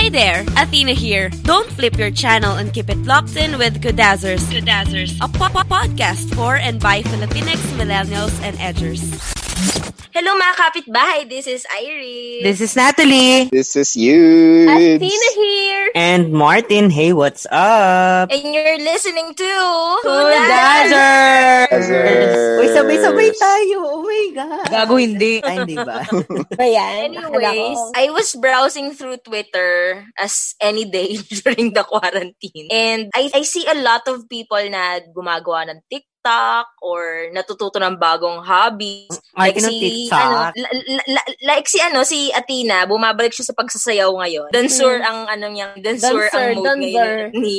Hi there, Athena here. Don't flip your channel and keep it locked in with Kudazzers. Kudazzers, a po- po- podcast for and by Filipinx, millennials, and edgers. Hello mga kapitbahay, this is Iris. This is Natalie. This is you. Athena here. And Martin, hey, what's up? And you're listening to Kudazzers! Kudazzers! Uy, sabay-sabay tayo. Oh my God. Gago hindi. Ay, hindi ba? Ayan. Anyways, I was browsing through Twitter as any day during the quarantine. And I, I see a lot of people na gumagawa ng TikTok or natututo ng bagong hobbies. Ay, ng TikTok? ano, la- la- la- like si ano, si Athena, bumabalik siya sa pagsasayaw ngayon. Dansur ang ano niya, dansur, Dancer, ang mode dancer. ngayon ni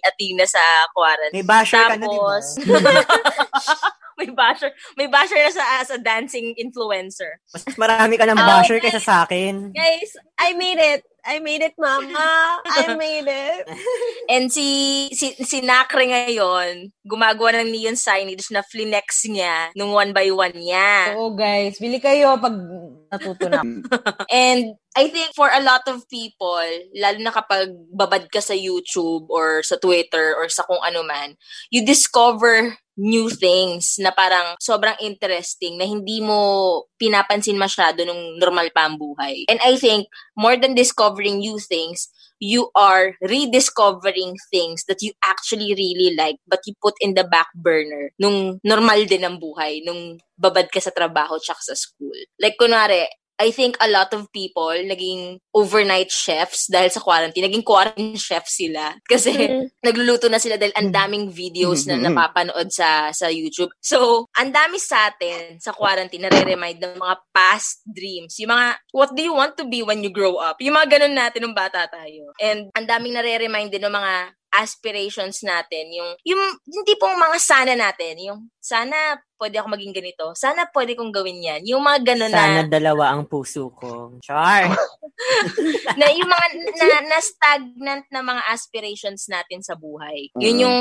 Athena sa May quarantine. basher ka na, di ba? Tapos, may basher, may basher na sa as a dancing influencer. Mas marami ka ng Ah, basher kaysa sa akin. Guys, I made it. I made it, mama. I made it. And si si si Nakre ngayon, gumagawa ng neon signage na flinex niya nung one by one niya. Oo, guys. Bili kayo pag natuto na. And I think for a lot of people, lalo na kapag babad ka sa YouTube or sa Twitter or sa kung ano man, you discover new things na parang sobrang interesting na hindi mo pinapansin masyado nung normal pa ang buhay. And I think more than discovering new things, you are rediscovering things that you actually really like but you put in the back burner nung normal din ang buhay, nung babad ka sa trabaho tsaka sa school. Like, kunwari, I think a lot of people naging overnight chefs dahil sa quarantine. Naging quarantine chef sila. Kasi nagluluto na sila dahil ang daming videos na napapanood sa sa YouTube. So, ang dami sa atin sa quarantine nare-remind ng mga past dreams. Yung mga, what do you want to be when you grow up? Yung mga ganun natin nung bata tayo. And ang daming nare-remind din ng mga aspirations natin, yung, yung, yung tipong mga sana natin, yung sana pwede ako maging ganito, sana pwede kong gawin yan. Yung mga ganun Sana na, dalawa ang puso ko. Char. na yung mga na, na stagnant na mga aspirations natin sa buhay. Yun Mm. yung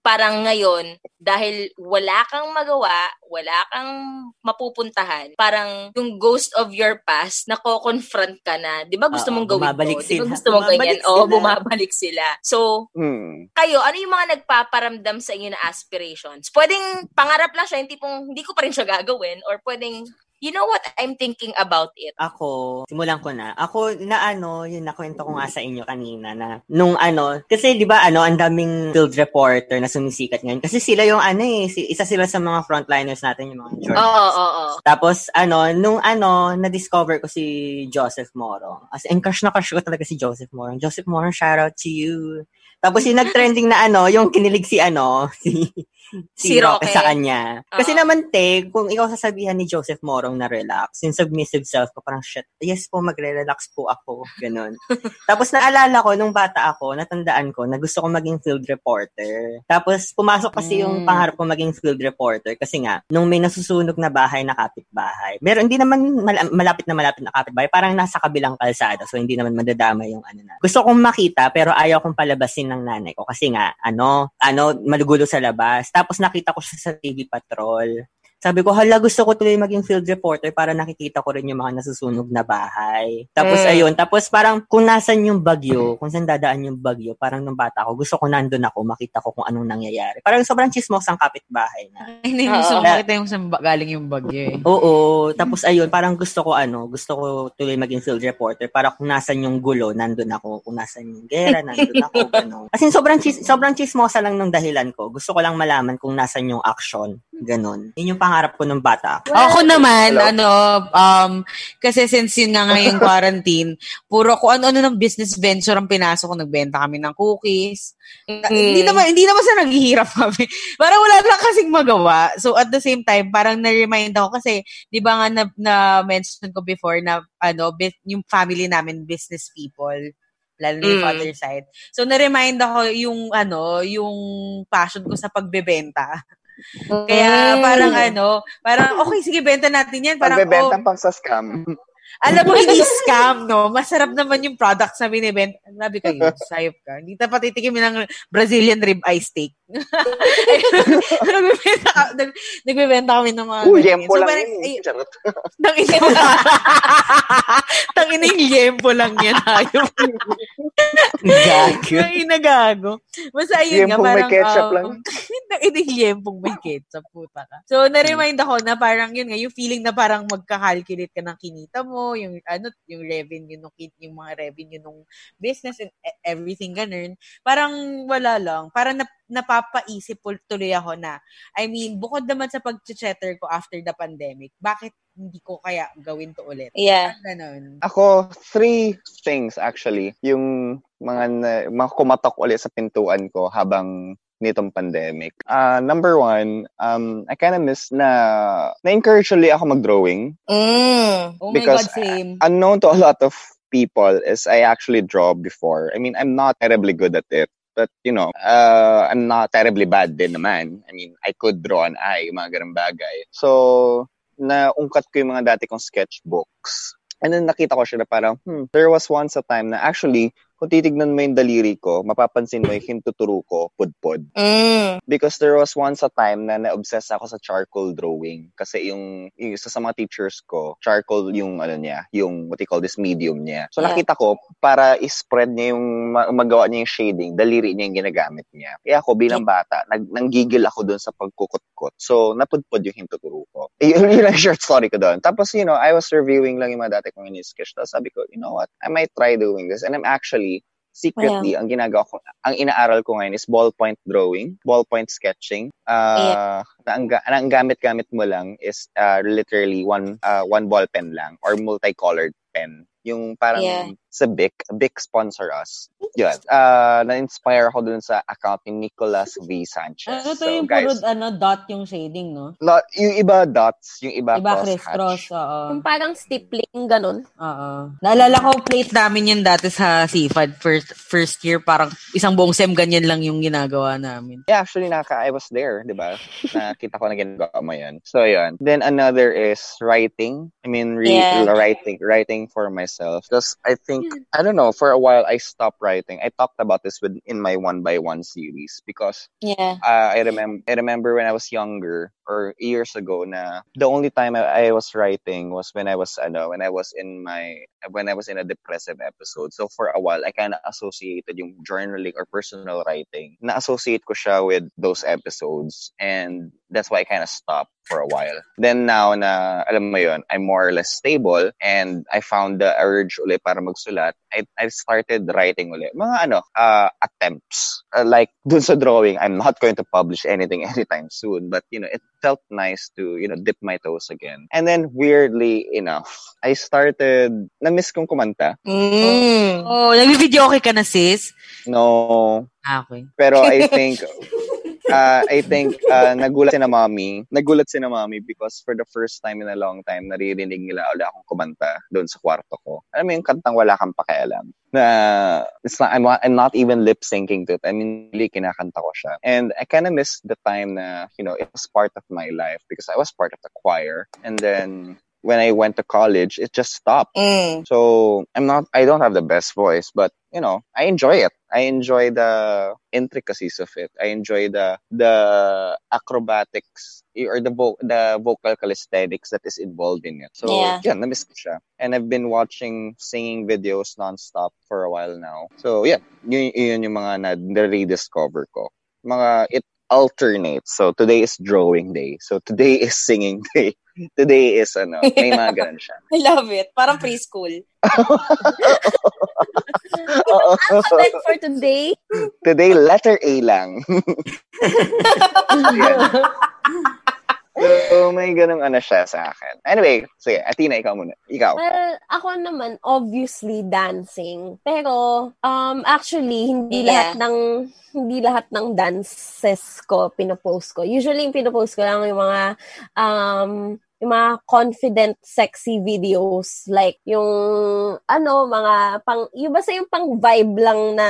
parang ngayon, dahil wala kang magawa, wala kang mapupuntahan, parang yung ghost of your past, nako-confront ka na. Di ba gusto mong gawin bumabalik to? Di ba sila. gusto mong Bumabalik ganyan? Oo, sila. bumabalik sila. So, Hmm. kayo, ano yung mga nagpaparamdam sa inyo na aspirations? Pwedeng pangarap lang siya, yung tipong hindi ko pa rin siya gagawin, or pwedeng, you know what, I'm thinking about it. Ako, simulan ko na. Ako, na ano, yun nakwento ko nga sa inyo kanina na nung ano, kasi di ba ano, ang daming field reporter na sumisikat ngayon. Kasi sila yung ano eh, si- isa sila sa mga frontliners natin, yung mga Oo, journalists. oo, oo. Tapos, ano, nung ano, na-discover ko si Joseph Morong. As in, crush na crush ko talaga si Joseph Morong. Joseph Morong, shout out to you. Tapos yung nag-trending na ano, yung kinilig si ano, si, si, Si Roque sa kanya. Kasi Oo. naman, te, kung ikaw sasabihan ni Joseph Morong na relax, yung submissive self ko, parang shit, yes po, magre-relax po ako. Ganun. Tapos naalala ko, nung bata ako, natandaan ko, na gusto ko maging field reporter. Tapos pumasok kasi yung Mm. pangarap ko maging field reporter kasi nga, nung may nasusunog na bahay na kapitbahay. Meron, hindi naman mal- malapit na malapit na kapitbahay, parang nasa kabilang kalsada, so hindi naman madadama yung ano na. Gusto kong makita, pero ayaw kong palabasin ng nanay ko kasi nga, ano, ano, malugulo sa labas. Tapos nakita ko siya sa TV Patrol. Sabi ko, hala, gusto ko tuloy maging field reporter para nakikita ko rin yung mga nasusunog na bahay. Tapos, Mm. ayun. Tapos, parang kung nasan yung bagyo, kung saan dadaan yung bagyo, parang nung bata ako, gusto ko nandun ako, makita ko kung anong nangyayari. Parang sobrang chismos ang kapitbahay na. Hindi mo gusto Oo. makita yung saan galing yung bagyo eh. Oo. Tapos, ayun, parang gusto ko, ano, gusto ko tuloy maging field reporter para kung nasan yung gulo, nandun ako. Kung nasan yung gera, nandun ako. Ganun. As in, sobrang, chis- sobrang chismosa lang nung dahilan ko. Gusto ko lang malaman kung nasan yung action. Ganon. Yun yung pangarap ko nung bata ako. Ako naman, Hello? ano, um, kasi since yun nga ngayong quarantine, puro ko ano-ano ng business venture ang pinasok ko. Nagbenta kami ng cookies. Hindi naman, hindi naman sa naghihirap kami. Parang wala lang kasing magawa. So at the same time, parang na-remind ako kasi, di ba nga na, na-mention ko before na, ano, yung family namin, business people lalo na yung Mm. father side. So, na-remind ako yung, ano, yung passion ko sa pagbebenta. Kaya parang ano, parang okay, sige, benta natin yan. Parang, Pagbebenta oh, pang sa scam. alam mo, hindi scam, no? Masarap naman yung products na binibenta. Grabe kayo, sayop ka. Hindi ta patitikimin ng Brazilian rib eye steak. Nagbibenta, ka- nag, nagbibenta kami ng mga... Uy, yempo lang parang, yun. ay. Charot. Tang ina Tang ina yung yempo lang yan, hayop. Gago. Tang ina gago. Basta ayun nga, Yempong may parang... ketchup um, lang. Tang ina yung yempong may ketchup, puta ka. So, na-remind ako na parang yun nga, yung feeling na parang magka-calculate ka ng kinita mo, yung ano, yung revenue nung yung mga revenue nung business and e- everything ganun. Parang wala lang. Parang nap- napapaisip ul- tuloy ako na, I mean, bukod naman sa pag-chatter ko after the pandemic, bakit hindi ko kaya gawin to ulit? Yeah. Ganun. Ako, three things actually. Yung mga, na, mga kumatok ulit sa pintuan ko habang nitong pandemic. Uh, number one, um, I kind of miss na na-encourage ulit ako mag-drawing. Mm. Oh Because, my God, same. Unknown to a lot of people is I actually draw before. I mean, I'm not terribly good at it. But, you know, uh, I'm not terribly bad din naman. I mean, I could draw an eye, mga ganang bagay. So, naungkat ko yung mga dati kong sketchbooks. And then nakita ko siya na parang, hmm, there was once a time na actually, kung titignan mo yung daliri ko, mapapansin mo yung hintuturo ko, pudpod. Mm. Because there was once a time na na-obsess ako sa charcoal drawing. Kasi yung, yung isa sa mga teachers ko, charcoal yung ano niya, yung what you call this medium niya. So Yeah. nakita ko, para i-spread niya yung, ma- magawa niya yung shading, daliri niya yung ginagamit niya. Kaya ako bilang bata, nag, nanggigil ako dun sa pagkukutkot. So napudpod yung hintuturo ko. Yun, yun ang short story ko doon. Tapos, you know, I was reviewing lang yung mga dati kong in-sketch. Tapos sabi ko, you know what, I might try doing this. And I'm actually, secretly, ang ginagawa ko, ang inaaral ko ngayon is ballpoint drawing, ballpoint sketching. Uh, na ang, ga- na ang gamit-gamit mo lang is uh, literally one uh, one ball pen lang or multicolored pen. Yung parang Yeah. sa Bic, Bic sponsor us. Yun. Uh, na-inspire ako dun sa account ni Nicholas V. Sanchez. Ano to So, yung guys, puro, ano, dot yung shading, no? not, yung iba dots, yung iba, Iba cross criss-cross, oo. Yung parang stippling, ganun. Oo. Naalala ko, plate namin yun dati sa CFAD. First, first year, parang isang buong sem, ganyan lang yung ginagawa namin. Yeah, actually, naka, I was there, di ba? Nakita ko na ginagawa mo yun. So, yun. Then, another is writing. I mean, re- Yeah. writing writing for myself. Because I think, I don't know, for a while, I stopped writing. I talked about this with in my one by one series because Yeah. uh, I remember I remember when I was younger or years ago na the only time I, I was writing was when I was ano when I was in my when I was in a depressive episode. So for a while I kind of associated yung journaling or personal writing. Na-associate ko siya with those episodes and that's why I kind of stopped for a while. Then now na alam mo yon, I'm more or less stable and I found the urge ulit para magsulat. I I started writing ulit. Mga ano, uh, attempts. Uh, like dun sa drawing, I'm not going to publish anything anytime soon, but you know, it felt nice to, you know, dip my toes again. And then weirdly enough, I started na-miss kong kumanta. Mm. Oh, nag-video okay ka na, sis? No, Ah, okay. pero I think uh, I think uh, nagulat si na mommy. Nagulat si na mommy because for the first time in a long time, naririnig nila ulit akong kumanta doon sa kwarto ko. Alam mo yung kantang wala kang pakialam. Na it's not, I'm, not- I'm not even lip syncing to it. I mean, really kinakanta ko siya. And I kind of miss the time na, you know, it was part of my life because I was part of the choir. And then when I went to college, it just stopped. Mm. So I'm not I don't have the best voice, but you know, I enjoy it. I enjoy the intricacies of it. I enjoy the the acrobatics or the vo- the vocal calisthenics that is involved in it. So Yeah. yeah, na-miss ko siya. And I've been watching singing videos nonstop for a while now. So yeah, yun, yun yung mga na rediscover ko. Mga it alternates. So today is drawing day. So today is singing day. Today is ano, may mga ganun siya. I love it. Parang preschool. Oo. Like for today, Today, letter A lang. So, may ganung ano siya sa akin. Anyway, sige, Athena, ikaw muna. Ikaw. Well, ako naman, obviously, dancing. Pero, um, actually, hindi Yeah. lahat ng hindi lahat ng dances ko pinopost ko. Usually, yung pinopost ko lang yung mga um, yung mga confident, sexy videos. Like, yung, ano, mga pang, yung basta yung pang vibe lang na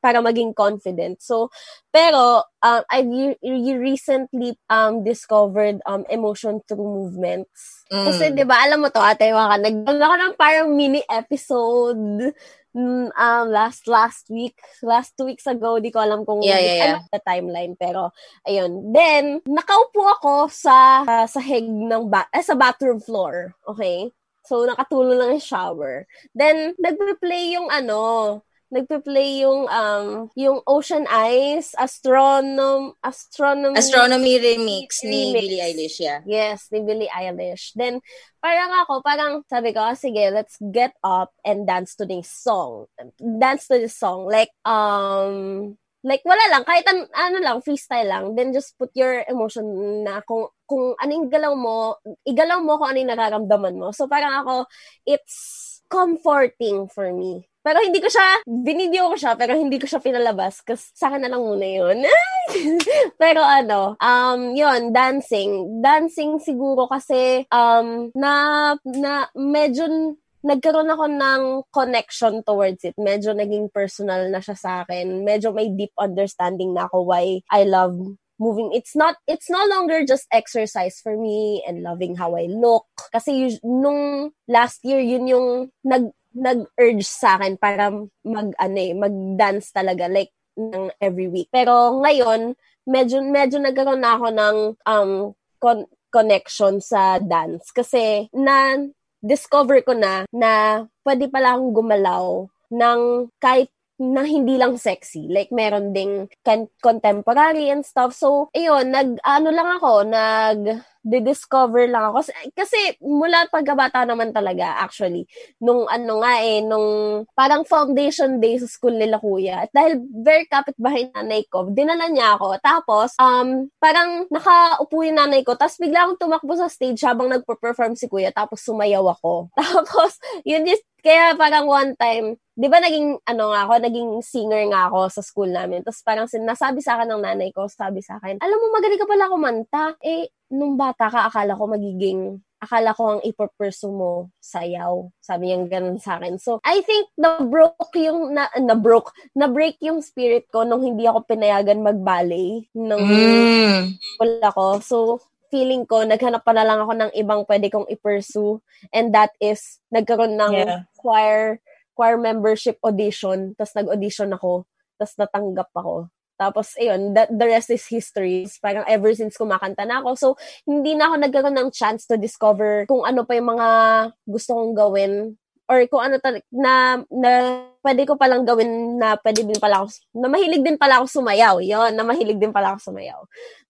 para maging confident. So, pero, um, I you, recently um, discovered um, emotion through movements. Kasi, Mm. di ba, alam mo to, ate, mga nag ako ng parang mini episode mm, um, last last week, last two weeks ago, di ko alam kung Yeah, yeah, yeah. ano the timeline, pero ayun. Then, nakaupo ako sa sa sahig ng ba- eh, sa bathroom floor, okay? So, nakatulong lang yung shower. Then, nagpe-play yung ano, nagpe-play yung um yung Ocean Eyes Astronom Astronomy Astronomy remix ni Remix. Billie Eilish, yeah. Yes, ni Billie Eilish. Then, parang ako, parang sabi ko, "Ah, sige, let's get up and dance to this song. Dance to this song. Like, um, like, wala lang, kahit an, ano lang, freestyle lang. Then, just put your emotion na kung, kung anong galaw mo, igalaw mo kung ano yung nararamdaman mo. So, parang ako, it's comforting for me. Pero hindi ko siya, binidyo ko siya, pero hindi ko siya pinalabas kasi sa akin na lang muna yun. pero ano, um, yun, dancing. Dancing siguro kasi, um, na, na, medyo, nagkaroon ako ng connection towards it. Medyo naging personal na siya sa akin. Medyo may deep understanding na ako why I love moving. It's not, it's no longer just exercise for me and loving how I look. Kasi us- nung last year, yun yung nag, nag-urge sa akin para mag, ano eh, mag-dance talaga. Like, ng every week. Pero ngayon, medyo, medyo nagkaroon na ako ng um, con- connection sa dance. Kasi, na, discover ko na na pwede pala akong gumalaw ng kahit na hindi lang sexy. Like, meron ding con- contemporary and stuff. So, ayun, nag, ano lang ako, nag, discover lang ako. Kasi, mula pagkabata naman talaga, actually, nung ano nga eh, nung parang foundation day sa school nila kuya. At dahil very kapit-bahay nanay ko, dinala niya ako. Tapos, um, parang nakaupo yung nanay ko. Tapos bigla akong tumakbo sa stage habang nagpo-perform si kuya. Tapos sumayaw ako. Tapos, yun just, kaya parang one time, di ba naging, ano nga ako, naging singer nga ako sa school namin. Tapos parang sinasabi sa akin ng nanay ko, sabi sa akin, alam mo, magaling ka pala kumanta. Eh, nung bata ka, akala ko magiging, akala ko ang ipapursue mo, sayaw. Sabi niya ganun sa akin. So, I think na broke yung, na, na broke, na break yung spirit ko nung hindi ako pinayagan mag-ballet. Nung Mm. wala ko. So, feeling ko, naghanap pa na lang ako ng ibang pwede kong i-pursue. And that is, nagkaroon ng Yeah. choir, choir membership audition. Tapos nag-audition ako. Tapos natanggap ako. Tapos, ayun, that, the rest is history. Parang ever since kumakanta na ako. So, hindi na ako nagkaroon ng chance to discover kung ano pa yung mga gusto kong gawin or kung ano tal- na, na pwede ko palang gawin na pwede din pala ako, na mahilig din pala ako sumayaw. Yon na mahilig din pala ako sumayaw.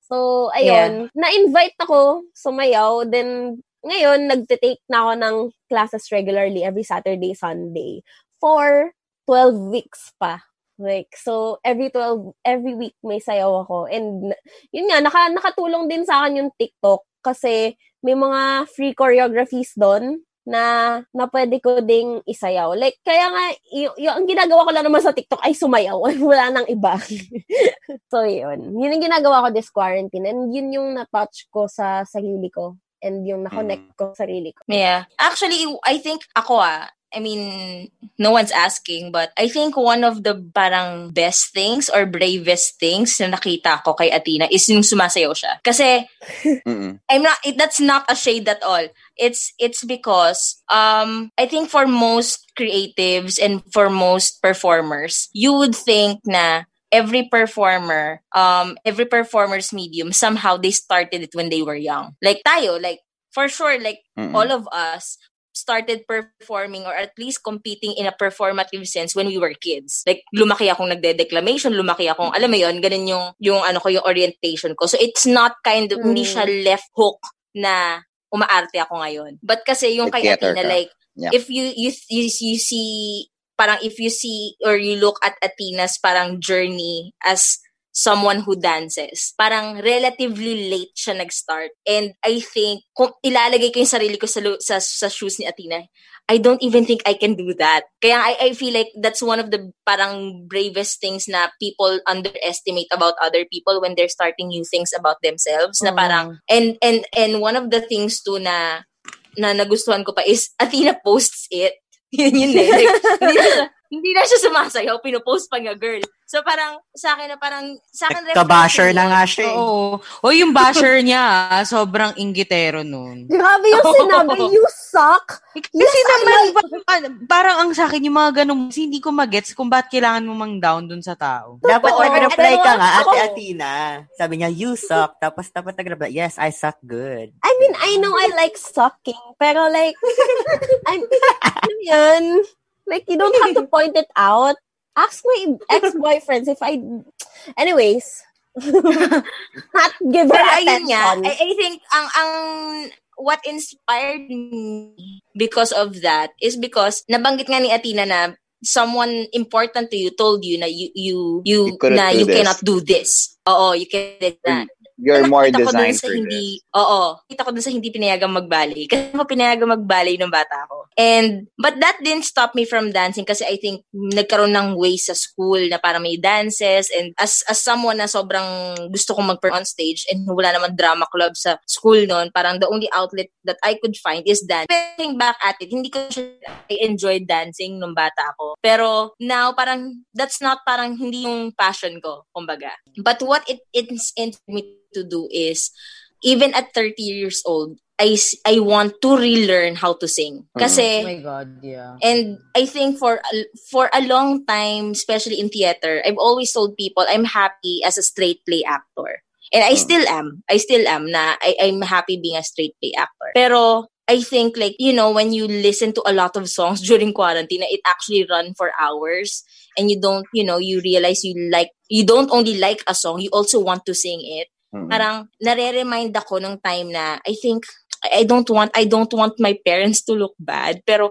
So, ayun, na-invite ako sumayaw. Then, ngayon, nagte-take na ako ng classes regularly every Saturday, Sunday for 12 weeks pa. Like, so, every 12, every week may sayaw ako. And, yun nga, naka, nakatulong din sa akin yung TikTok kasi may mga free choreographies doon na na pwede ko ding isayaw. Like, kaya nga, y- y- ang ginagawa ko lang naman sa TikTok ay sumayaw. Wala nang iba. so, yun. Yun yung ginagawa ko this quarantine. And yun yung na-touch ko sa sarili ko. And yung na-connect ko sa sarili ko. Yeah. Actually, I think ako ah, I mean, no one's asking, but I think one of the parang best things or bravest things na nakita ko kay Athena is yung sumasayaw siya. Kasi Mm-mm. I'm not it, that's not a shade at all. It's it's because um I think for most creatives and for most performers, you would think na every performer, um every performer's medium somehow they started it when they were young. Like tayo, like for sure like Mm-mm. all of us started performing or at least competing in a performative sense when we were kids. Like, lumaki akong nagde-declamation, lumaki akong, alam mo yon ganun yung, yung ano ko, yung orientation ko. So, it's not kind of, Mm. hindi siya left hook na umaarte ako ngayon. But kasi yung Like kay Athena, ka. like, Yeah. if you, you, you, you see, parang if you see or you look at Athena's parang journey as someone who dances. Parang relatively late siya nag-start. And I think, kung ilalagay ko yung sarili ko sa, sa, sa shoes ni Athena, I don't even think I can do that. Kaya I, I feel like that's one of the parang bravest things na people underestimate about other people when they're starting new things about themselves. Na parang, and, and, and one of the things too na, na nagustuhan ko pa is Athena posts it. Yun yun eh. Like, hindi, na, hindi na siya sumasayaw, pinopost pa nga girl. So parang sa akin na parang sa akin Kabasher na nga siya. eh. Oo. O yung basher niya, ah, sobrang inggitero nun. Grabe yung sinabi, you suck. Kasi Yes, I naman, like- pa- parang ang sa akin, yung mga ganun, kasi hindi ko magets kung ba't kailangan mo mang down dun sa tao. Dapat Oo, nag-reply ka nga, Ate Athena. Sabi niya, you suck. Tapos dapat nag-reply, yes, I suck good. I mean, I know I like sucking, pero like, I'm, ano yun? Like, you don't have to point it out. Ask my ex-boyfriends if I, anyways, not give her Pero ayun nga, attention. I, I think ang ang what inspired me because of that is because nabanggit nga ni Atina na someone important to you told you na you you you, You na you this. cannot do this. Oo, you can't do that. You're more ko dun designed for hindi, this. Oo. Kita ko dun sa hindi pinayagang mag-ballet. Kasi ako pinayagang mag-ballet nung bata ako. And, but that didn't stop me from dancing kasi I think nagkaroon ng ways sa school na para may dances and as as someone na sobrang gusto kong mag on stage and wala naman drama club sa school noon, parang the only outlet that I could find is dance. Looking back at it, hindi ko siya, I enjoyed dancing nung bata ako. Pero now, parang, that's not parang hindi yung passion ko, kumbaga. But what it, it inspired me to do is, even at 30 years old, I, I want to relearn how to sing. Mm-hmm. Oh my God, yeah. and I think for a, for a long time, especially in theater, I've always told people I'm happy as a straight play actor. And I mm. still am. I still am na I, I'm happy being a straight play actor. Pero I think like, you know, when you listen to a lot of songs during quarantine, it actually run for hours and you don't, you know, you realize you like, you don't only like a song, you also want to sing it Mm. parang nare-remind ako ng time na I think I don't want I don't want my parents to look bad pero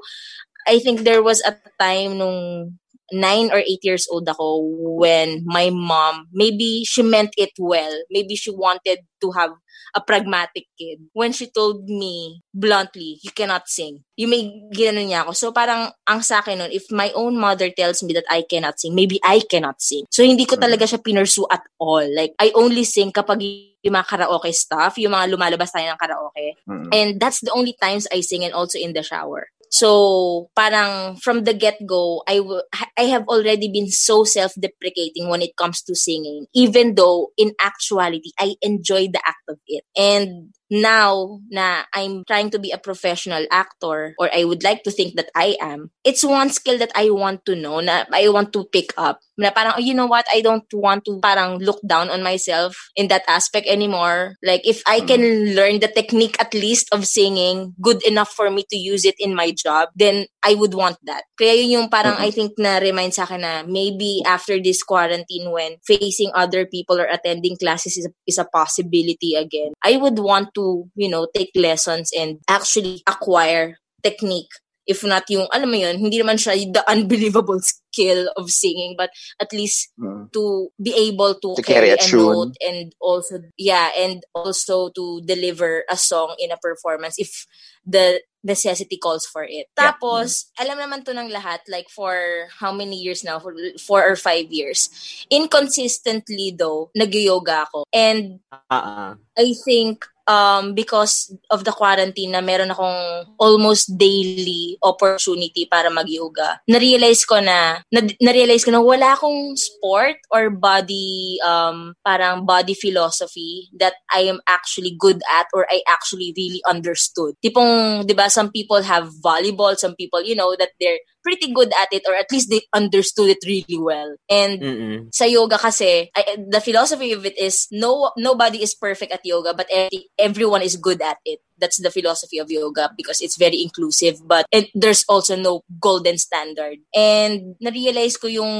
I think there was a time nung nine or eight years old ako when my mom maybe she meant it well. Maybe she wanted to have a pragmatic kid. When she told me bluntly you cannot sing. You may ginanon niya ako. So parang ang sa akin nun if my own mother tells me that I cannot sing maybe I cannot sing. So hindi ko talaga siya pinursu at all. Like I only sing kapag yung mga karaoke stuff yung mga lumalabas tayo ng karaoke. Mm. And that's the only times I sing and also in the shower. So, parang from the get-go, I, w- I have already been so self-deprecating when it comes to singing, even though in actuality, I enjoy the act of it. And now na I'm trying to be a professional actor, or I would like to think that I am, it's one skill that I want to know, na I want to pick up. Na parang, oh, you know what, I don't want to parang look down on myself in that aspect anymore. Like, if I can learn the technique at least of singing good enough for me to use it in my job, then I would want that. Kaya yun yung parang I think na remind sa akin na maybe after this quarantine when facing other people or attending classes is a, is a possibility again, I would want to, you know, take lessons and actually acquire technique. If not yung, alam mo yun, hindi naman siya the unbelievable skill of singing, but at least Mm. to be able to, To carry a a tune. note and also yeah and also to deliver a song in a performance if the necessity calls for it. Yeah. Tapos, alam naman to ng lahat, like for how many years now? For four or five years. Inconsistently though, nag-yoga ako. And Uh-uh. I think um because of the quarantine na meron akong almost daily opportunity para mag-yoga. Na-realize ko na, na- na-realize ko na wala akong sport or body um parang body philosophy that I am actually good at or I actually really understood. Tipong 'di ba some people have volleyball, some people you know that they're pretty good at it or at least they understood it really well. And Mm-mm. sa yoga kasi, I, the philosophy of it is no nobody is perfect at yoga but every, everyone is good at it. That's the philosophy of yoga because it's very inclusive but it, there's also no golden standard. And na-realize ko yung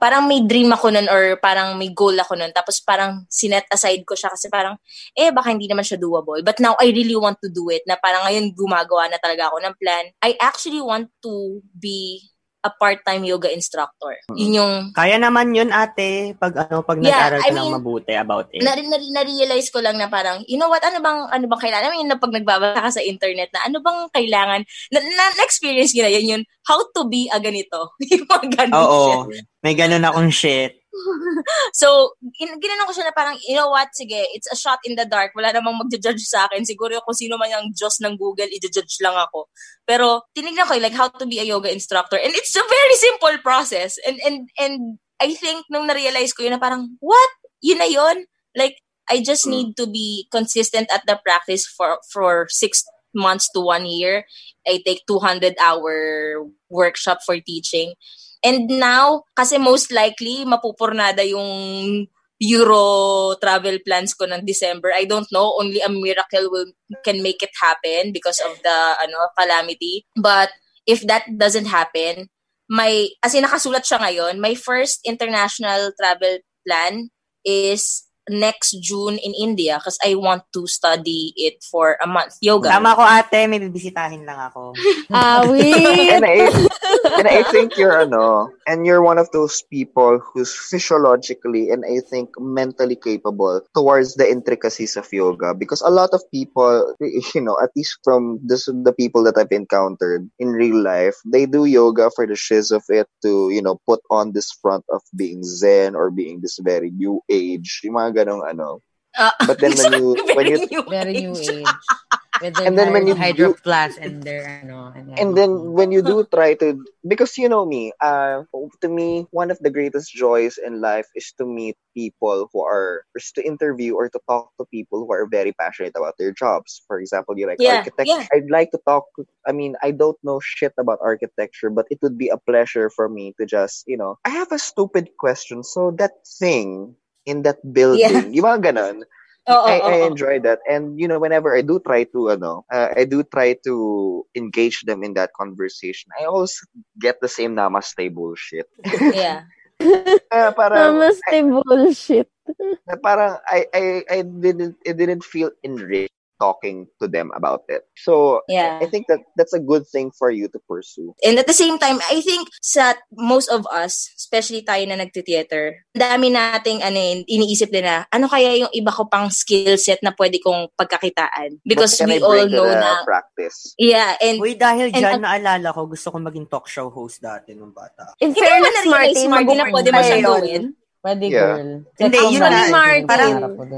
parang may dream ako nun or parang may goal ako nun tapos parang sinet aside ko siya kasi parang eh baka hindi naman siya doable. But now I really want to do it na parang ngayon gumagawa na talaga ako ng plan. I actually want to be a part-time yoga instructor. Yun yung Kaya naman yun, ate, pag ano, pag Yeah, nag-aral I ka ng mean, mabuti about it. na, na, na-realize ko lang na parang, you know what, ano bang, ano bang kailangan? I mean, na pag nagbabasa ka sa internet na ano bang kailangan, na, na, na-experience ko na yun, yun, how to be a ganito. yung mga ganun Oo. shit. May ganun akong shit. So, in, ginanon ko siya na parang, you know what, sige, it's a shot in the dark. Wala namang magja-judge sa akin. Siguro kung sino man yung Diyos ng Google, i-judge lang ako. Pero, tinignan ko, like, how to be a yoga instructor. And it's a very simple process. And, and, and, I think, nung na-realize ko yun na parang, what? Yun na yun? Like, I just need to be consistent at the practice for, for six months to one year. I take 200 hour workshop for teaching. And now, kasi most likely, mapupurnada yung Euro travel plans ko ng December. I don't know. Only a miracle will can make it happen because of the ano calamity. But if that doesn't happen, my, as in nakasulat siya ngayon, my first international travel plan is next June in India because I want to study it for a month. Yoga. Tama ko, ate. May bibisitahin lang ako. Awit! and I, and I think you're ano, and you're one of those people who's physiologically and I think mentally capable towards the intricacies of yoga because a lot of people, you know, at least from this, the people that I've encountered in real life, they do yoga for the shiz of it to, you know, put on this front of being zen or being this very new age, yung mga ganong ano. Ah, But then when you, when you, new Very new age. age. With their And then when you hydro plus and their ano. And, and then when you do try to because you know me uh to me one of the greatest joys in life is to meet people who are is to interview or to talk to people who are very passionate about their jobs for example you like Yeah, architecture yeah. i'd like to talk i mean i don't know shit about architecture but it would be a pleasure for me to just you know i have a stupid question so that thing in that building Yeah. yung mga ganon Oo, I, oo, I enjoy that. And, you know, whenever I do try to, ano, uh, I do try to engage them in that conversation, I always get the same namaste bullshit. Yeah. Uh, parang, Namaste bullshit. na parang, I, I, I didn't, I didn't feel enriched talking to them about it. So, Yeah. I think that that's a good thing for you to pursue. And at the same time, I think sa most of us, especially tayo na nagti-theater, dami nating ano, yun, iniisip din na, ano kaya yung iba ko pang skill set na pwede kong pagkakitaan? Because we I all know na, practice. yeah, and Uy, dahil And dyan, ang- naalala ko, gusto ko maging talk show host dati nung bata. In fairness, Martin, Martin, na pwede mo siyang gawin. Pwede, Yeah. girl. Hindi, Check yun mo na. yung Martin. parang,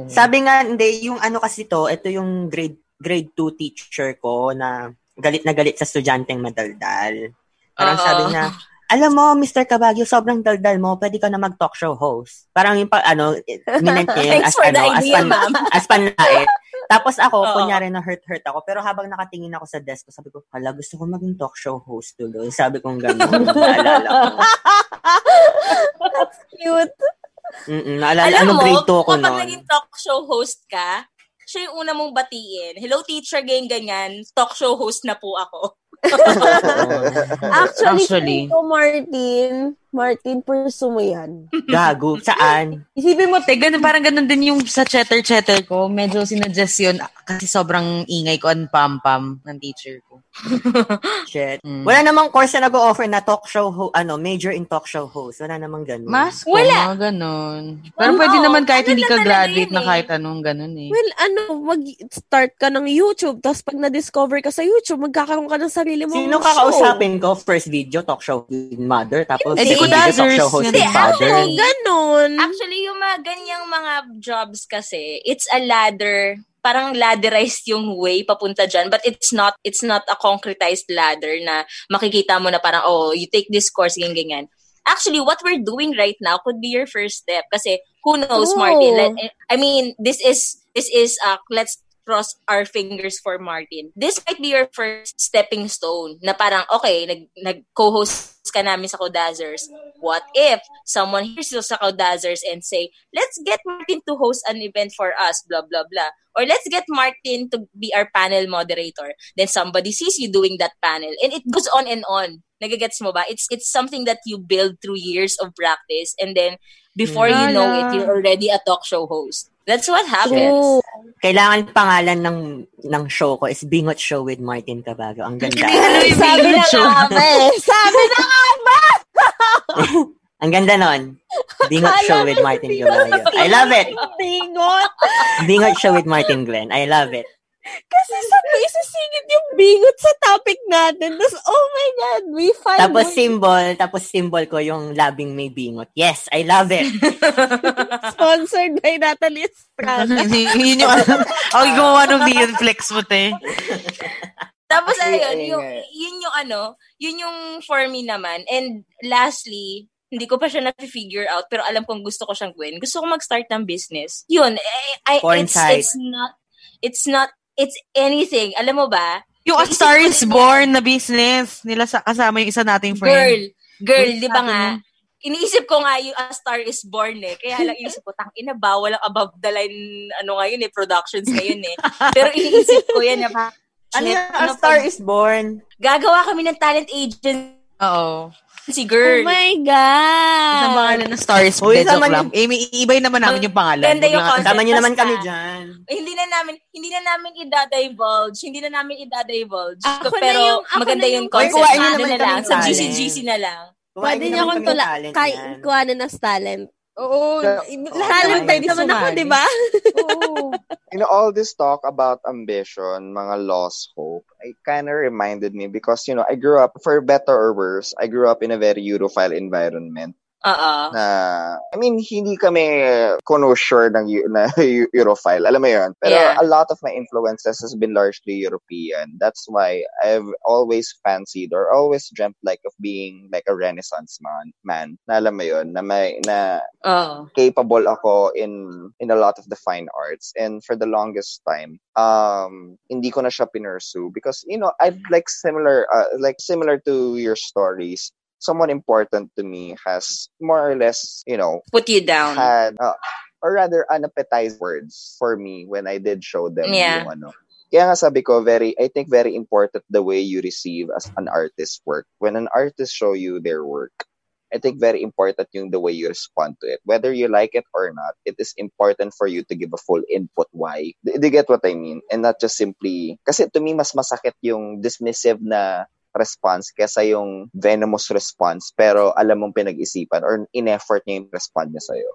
Sabi nga, hindi, yung ano kasi to, ito yung grade grade 2 teacher ko na galit na galit sa estudyanteng madaldal. Parang Oo. sabi niya, alam mo, Mr. Kabagyo, sobrang daldal mo, pwede ka na mag-talk show host. Parang yung pa, ano, minent niya yun as, for the ano, as, idea, pan, ma'am. as panlait. Tapos ako, Oo. kunyari na hurt-hurt ako. Pero habang nakatingin ako sa desk ko, sabi ko, hala, gusto ko maging talk show host tuloy. Sabi kong gano'n. naalala ko. Cute. Mm-mm, naalala, Alam ano mo, grade 2 ko kapag noon. naging talk show host ka, siya yung una mong batiin. Hello, teacher, ganyan, ganyan. Talk show host na po ako. Actually, Actually. ko, Martin, Martin, pursue mo yan. Gago. Saan? Isipin mo, te, ganun, parang ganun din yung sa chatter-chatter ko. Medyo sinuggest yun kasi sobrang ingay ko ang pam-pam ng teacher ko. Shit. Mm. Wala namang course na nag-offer na talk show, ho- ano, major in talk show host. Wala namang ganun. Mas ko, Wala. mga ganun. Pero Oo, pwede naman kahit ano hindi na ka graduate yun na eh. kahit anong ganun eh. Well, ano, mag-start ka ng YouTube, tapos pag na-discover ka sa YouTube, magkakaroon ka ng sarili mong Sino kakausapin ko? First video, talk show with mother. Tapos, Eh, show host Hindi. Oo, ganun. Actually, yung mga ganyang mga jobs kasi, it's a ladder. Parang ladderized yung way papunta dyan. But it's not, it's not a concretized ladder na makikita mo na parang, oh, you take this course, ganyan, ganyan. Actually, what we're doing right now could be your first step. Kasi, who knows, True. Martin? Let- I mean, this is, this is, uh, let's cross our fingers for Martin. This might be your first stepping stone na parang, okay, nag, nag-co-host ka namin sa Codazers. What if someone hears you sa Codazers and say, let's get Martin to host an event for us, blah, blah, blah. Or let's get Martin to be our panel moderator. Then somebody sees you doing that panel. And it goes on and on. Nagagets mo ba? It's it's something that you build through years of practice. And then, before you know it, Lala. you're already a talk show host. That's what happens. True. Kailangan pangalan ng ng show ko is Bingot Show with Martin Cabago. Ang ganda. Sabi na nga ba eh. Sabi na nga ba Ang ganda nun. Bingot show with Martin Gabayo. I love it. Bingot. Bingot show with Martin Glenn. I love it. Kasi sa may isisingit yung bingot sa topic natin. Tapos, oh my God, we find Tapos ways- symbol, tapos symbol ko yung labing may bingot. Yes, I love it. sponsored by Natalie Estrada. yun yung. Ako yung gumawa ng Neon Flex mo, te. Tapos Ay, ayun, ay, yung, yun yung ano, yun yung for me naman. And lastly, hindi ko pa siya na-figure out, pero alam kong gusto ko siyang gawin. Gusto ko mag-start ng business. Yun, I, I, Porn it's, it's not, it's not, it's anything. Alam mo ba? Yung A Star is Born na business. Nila sa, kasama yung isa nating Girl, friend. girl, Yung di ba nga? Iniisip ko nga yung A Star is Born eh. Kaya lang inisip ko, tang ina ba, walang above the line, ano ngayon eh, productions ngayon eh. Pero iniisip ko yan, na Ano shit, yung A Star is Born? Gagawa kami ng talent agency, Oo. Girl. Oh my Isang God. pangalan ng Star is Uy, sama lang. Eh, may iibay naman namin yung pangalan. Ganda yung concept. Tama nyo naman kami dyan. Hindi na namin hindi na namin i-divulge. Hindi na namin i-divulge. Ako na Pero yung- ako maganda na yung yung- concept. Kuhain nyo naman na lang, sa. GC-GC na lang. Pwede niyo akong tula. Kay, kuha na ng talent. Oo. Yeah. lahat Talent naman pwede naman ako, di ba? Oo. know, all this talk about ambition, mga lost hope, it kind of reminded me because, you know, I grew up, for better or worse, I grew up in a very Europhile environment. Oo. na I mean hindi kami connoisseur ng na Eu- Europhile alam mo yun pero Yeah. a lot of my influences has been largely European that's why I've always fancied or always dreamt like of being like a renaissance man man na alam mo yun na may na Oo. capable ako in in a lot of the fine arts and for the longest time um hindi ko na siya pinursue because you know I've like similar uh, like similar to your stories someone important to me has more or less you know Put you down. had uh, or rather unappetized words for me when I did show them Yeah. yung ano kaya nga sabi ko very I think very important the way you receive as an artist work when an artist show you their work I think very important yung the way you respond to it. Whether you like it or not, it is important for you to give a full input why. Do, do you get what I mean? And not just simply, kasi to me, mas masakit yung dismissive na response kesa yung venomous response pero alam mong pinag-isipan or in-effort niya yung respond niya sa'yo.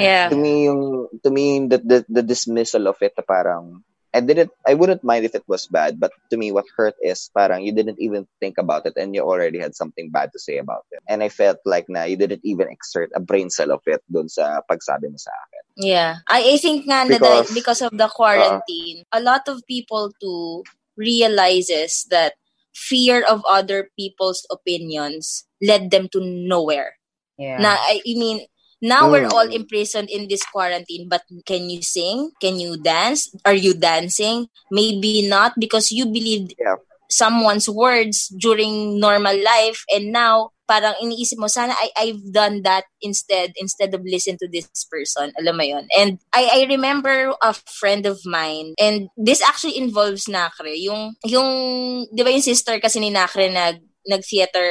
Yeah. To me, yung, to me, the, the, the dismissal of it, parang, I didn't, I wouldn't mind if it was bad, but to me, what hurt is parang you didn't even think about it and you already had something bad to say about it. And I felt like na you didn't even exert a brain cell of it dun sa pagsabi mo sa akin. Yeah. I, I think nga na Because- dahil- because of the quarantine, a lot of people too realizes that fear of other people's opinions led them to nowhere. Yeah. Na, I, I mean, now we're Mm. all imprisoned in this quarantine, but can you sing? Can you dance? Are you dancing? Maybe not because you believed Yeah. someone's words during normal life and now parang iniisip mo sana I I've done that instead instead of listen to this person alam mo yon and I I remember a friend of mine and this actually involves Nakre yung yung 'di ba yung sister kasi ni Nakre nag nag theater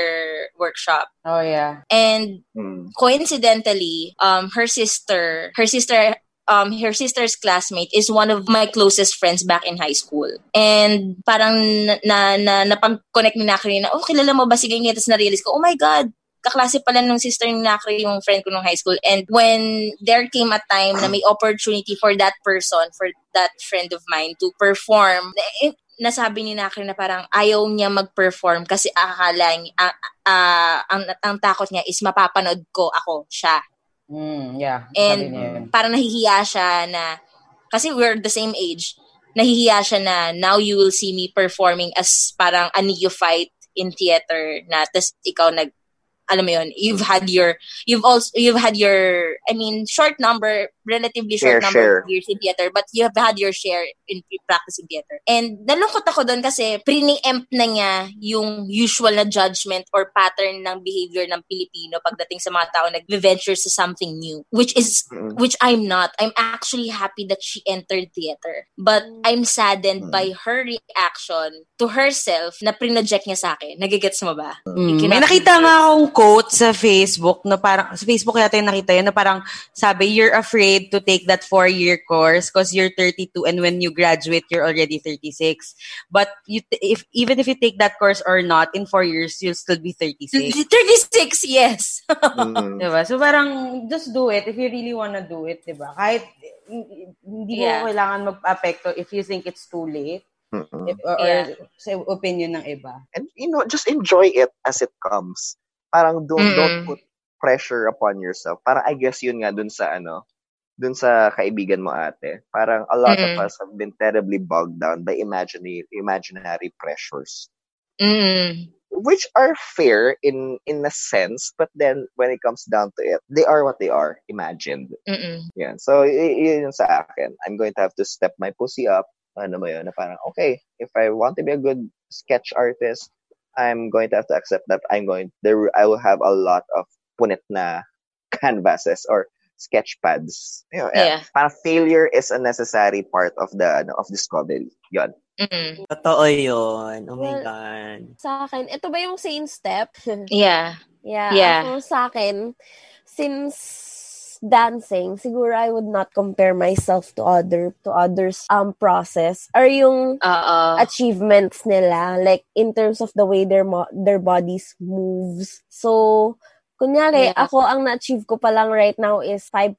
workshop Oh, yeah. and Mm. coincidentally, um, her sister, her sister, um, her sister's classmate is one of my closest friends back in high school. And parang na, na, na napag-connect ni Nakri na, oh, kilala mo ba si ganyan? Tapos na-realize ko, oh my God, kaklase pala nung sister ni Nakri yung friend ko nung high school. And when there came a time na may opportunity for that person, for that friend of mine to perform, eh, nasabi ni Nakri na parang ayaw niya mag-perform kasi akala niya, ah, ah, ang, ang takot niya is mapapanood ko ako, siya. Mm, yeah. And parang nahihiya siya na, kasi we're the same age, nahihiya siya na now you will see me performing as parang a neophyte in theater na tas ikaw nag alam mo yun, you've had your, you've also, you've had your, I mean, short number, relatively short Share, number share. of years in theater, but you have had your share in practicing theater. And nalungkot ako doon kasi pre-empt na niya yung usual na judgment or pattern ng behavior ng Pilipino pagdating sa mga tao nag-venture sa something new, which is Mm. which I'm not. I'm actually happy that she entered theater. But I'm saddened Mm. by her reaction to herself na prinoject niya sa akin. Nagigets mo ba? Mm, cannot May nakita nga akong quote sa Facebook na parang, sa Facebook yata yung nakita yun, na parang sabi, you're afraid to take that four-year course because you're 32 and when you graduate, you're already 36. But you, if even if you take that course or not, in four years, you'll still be 36. 36, yes. Mm. Diba? So parang, just do it if you really wanna do it, diba? Kahit, hindi mo Yeah. kailangan mag-apekto if you think it's too late. Mm-mm. If, or, Yeah. or sa opinion ng iba. And you know, just enjoy it as it comes. Parang don't don't Mm-mm. put pressure upon yourself. Parang I guess yun nga dun sa ano, dun sa kaibigan mo ate. Parang a lot Mm-mm. of us have been terribly bogged down by imaginary imaginary pressures. Mm. which are fair in in a sense but then when it comes down to it they are what they are imagined Mm-mm. yeah so y- yun sa akin i'm going to have to step my pussy up ano mo yun na parang okay if i want to be a good sketch artist i'm going to have to accept that i'm going there i will have a lot of punit na canvases or sketch pads you know, Yeah. parang failure is a necessary part of the ano, of discovery yon Mm-mm. Totoo yun. Oh my Well, God. Sa akin, ito ba yung same step? Yeah. yeah. Yeah. Ako sa akin, since dancing, siguro I would not compare myself to other to others um process or yung Oo. achievements nila like in terms of the way their mo- their bodies moves. So kunyari Yeah. ako ang na-achieve ko pa lang right now is 5%.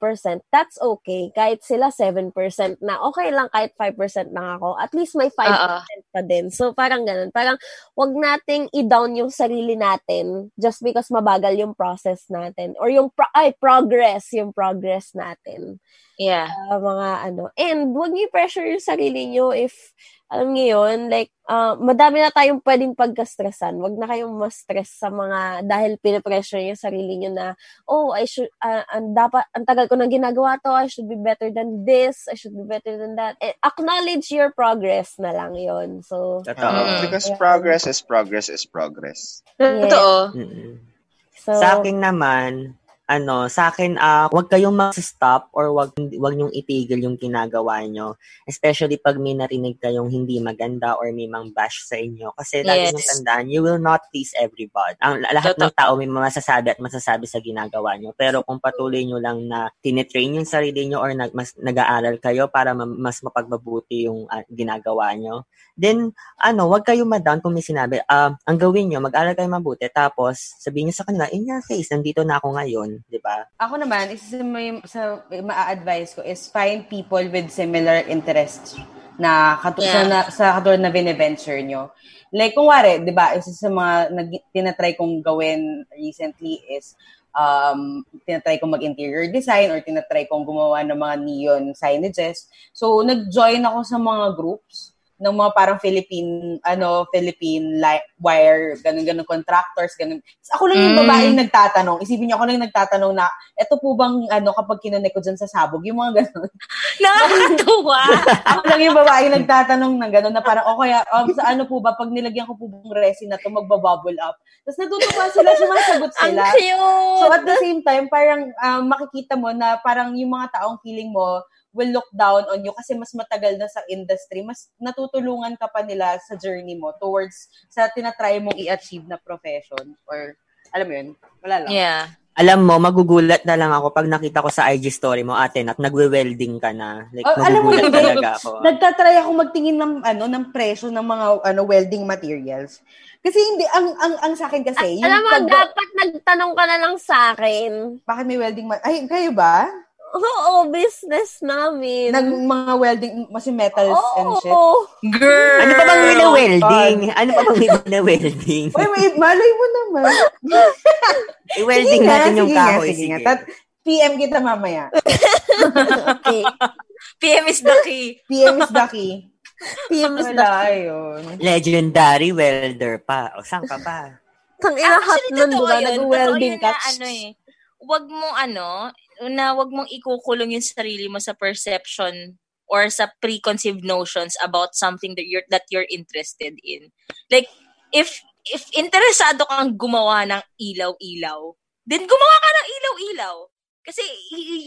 That's okay. Kahit sila 7% na okay lang kahit 5% lang ako. At least may 5% Oo. pa din. So parang ganun. Parang wag nating i-down yung sarili natin just because mabagal yung process natin or yung pro- ay progress, yung progress natin Yeah. uh, mga ano. And wag niyo pressure yung sarili niyo if alam niyo yun, like, uh, madami na tayong pwedeng pagka-stressan. Wag na kayong ma-stress sa mga, dahil pinipressure yung sarili niyo na, oh, I should, uh, ang dapat, ang tagal ko nang ginagawa to, I should be better than this, I should be better than that. Eh, acknowledge your progress na lang yon So, Totoo. Mm. because Yeah. progress is progress is progress Yeah. Totoo. Mm-mm. so, Sa akin naman, ano, sa akin, ah, wag kayong mag-stop or wag, wag niyong itigil yung ginagawa nyo. Especially pag may narinig kayong hindi maganda or may mang bash sa inyo. Kasi lagi Yes. niyong tandaan, you will not please everybody. Ang lahat ng Totoo. tao may masasabi at masasabi sa ginagawa nyo. Pero kung patuloy nyo lang na tinitrain yung sarili nyo or nag, mas, nag-aaral kayo para ma- mas mapagmabuti yung ah, ginagawa nyo, then, ano, wag kayong madown kung may sinabi. Ah, ang gawin nyo, mag-aral kayo mabuti, tapos sabihin nyo sa kanila, in your face, nandito na ako ngayon, di ba? Ako naman, isa sa, may, sa ma-advise ko is find people with similar interests na, katu- sa, Yeah. na, sa katulad na bine-venture nyo. Like, kung wari, di ba, isa sa mga nag, tinatry kong gawin recently is um, tinatry kong mag-interior design or tinatry kong gumawa ng mga neon signages. So, nag-join ako sa mga groups ng mga parang Philippine, ano, Philippine li- wire, ganun-ganun contractors, ganun. Tapos ako lang yung Mm. babaeng nagtatanong. Isipin niyo ako lang yung nagtatanong na, eto po bang, ano, kapag kinunik ko dyan sa sabog, yung mga ganun. Nakakatuwa. ako lang yung babaeng nagtatanong ng ganun na parang, o kaya, um, sa ano po ba, pag nilagyan ko po bang resin na to, magbabubble up. Tapos natutuwa sila, sumasagot ang sila. cute! So at the same time, parang um, makikita mo na parang yung mga taong feeling mo will look down on you kasi mas matagal na sa industry, mas natutulungan ka pa nila sa journey mo towards sa tinatry mong i-achieve na profession or alam mo yun, wala lang. yeah. Alam mo, magugulat na lang ako pag nakita ko sa IG story mo, ate, at nagwe-welding ka na. Like, Oh, alam mo, talaga ako. Nagtatry ako magtingin ng ano ng presyo ng mga ano welding materials. Kasi hindi ang ang ang sa akin kasi yung Alam mo, pag- dapat nagtanong ka na lang sa akin. bakit may welding ma- ay kayo ba? Oo, business namin. Nag mga welding mas yung metals and shit. Girl. Ano pa bang wina-welding? Ano pa bang wina-welding? Uy, may, malay mo naman. I-welding natin yung sige kahoy. sige Sige. nga. Tat- PM kita mamaya. Okay. PM is the key. PM is the key. PM is the ayun. Legendary welder pa. O, saan ka pa? Tang ina hot nun, diba? Nag-welding ka. ano eh, wag mo ano, na wag mong ikukulong yung sarili mo sa perception or sa preconceived notions about something that you're that you're interested in. Like if if interesado kang gumawa ng ilaw-ilaw, then gumawa ka ng ilaw-ilaw. Kasi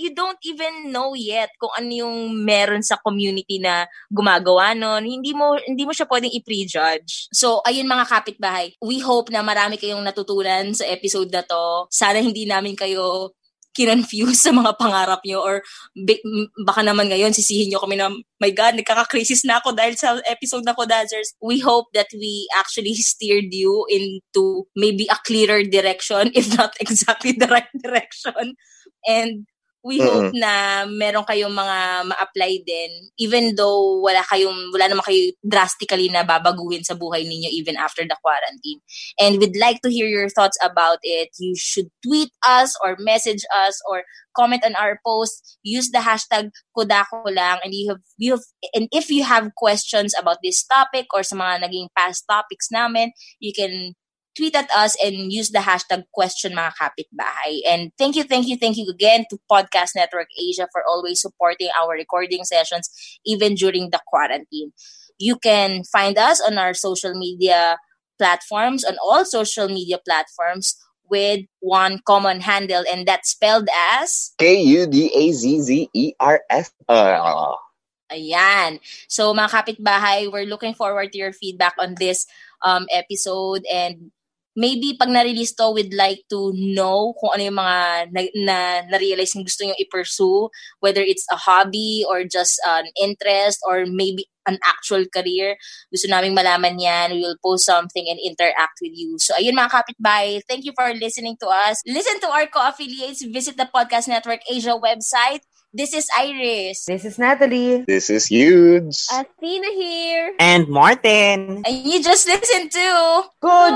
you, don't even know yet kung ano yung meron sa community na gumagawa nun. Hindi mo hindi mo siya pwedeng i-prejudge. So, ayun mga kapitbahay, we hope na marami kayong natutunan sa episode na to. Sana hindi namin kayo kinonfuse sa mga pangarap nyo or baka naman ngayon sisihin nyo kami na, my God, nagkaka-crisis na ako dahil sa episode na Kodazers. We hope that we actually steered you into maybe a clearer direction, if not exactly the right direction. And we mm-hmm. hope na meron kayong mga ma-apply din even though wala kayong wala naman kayo drastically na babaguhin sa buhay ninyo even after the quarantine. And we'd like to hear your thoughts about it. You should tweet us or message us or comment on our post. Use the hashtag Kodako lang and you have, you have and if you have questions about this topic or sa mga naging past topics namin, you can tweet at us and use the hashtag question mga kapitbahay. And thank you, thank you, thank you again to Podcast Network Asia for always supporting our recording sessions even during the quarantine. You can find us on our social media platforms, on all social media platforms with one common handle and that's spelled as K-U-D-A-Z-Z-E-R-S. Uh, Ayan. So mga kapitbahay, we're looking forward to your feedback on this um, episode and maybe pag na-release to, we'd like to know kung ano yung mga na, na, na-realize yung gusto nyo i-pursue, whether it's a hobby or just an interest or maybe an actual career. Gusto namin malaman yan. We will post something and interact with you. So, ayun mga kapitbahay. Thank you for listening to us. Listen to our co-affiliates. Visit the Podcast Network Asia website This is Iris. This is Natalie. This is Huge. Athena here. And Martin. And you just listen to Good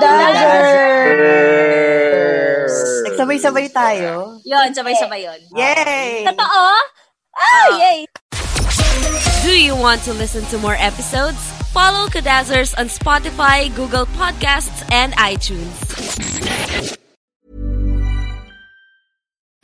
Nagsabay-sabay tayo. Yon, sabay-sabay yon. Yay! Totoo? Ah, oh. yay! Do you want to listen to more episodes? Follow Kadazzers on Spotify, Google Podcasts, and iTunes.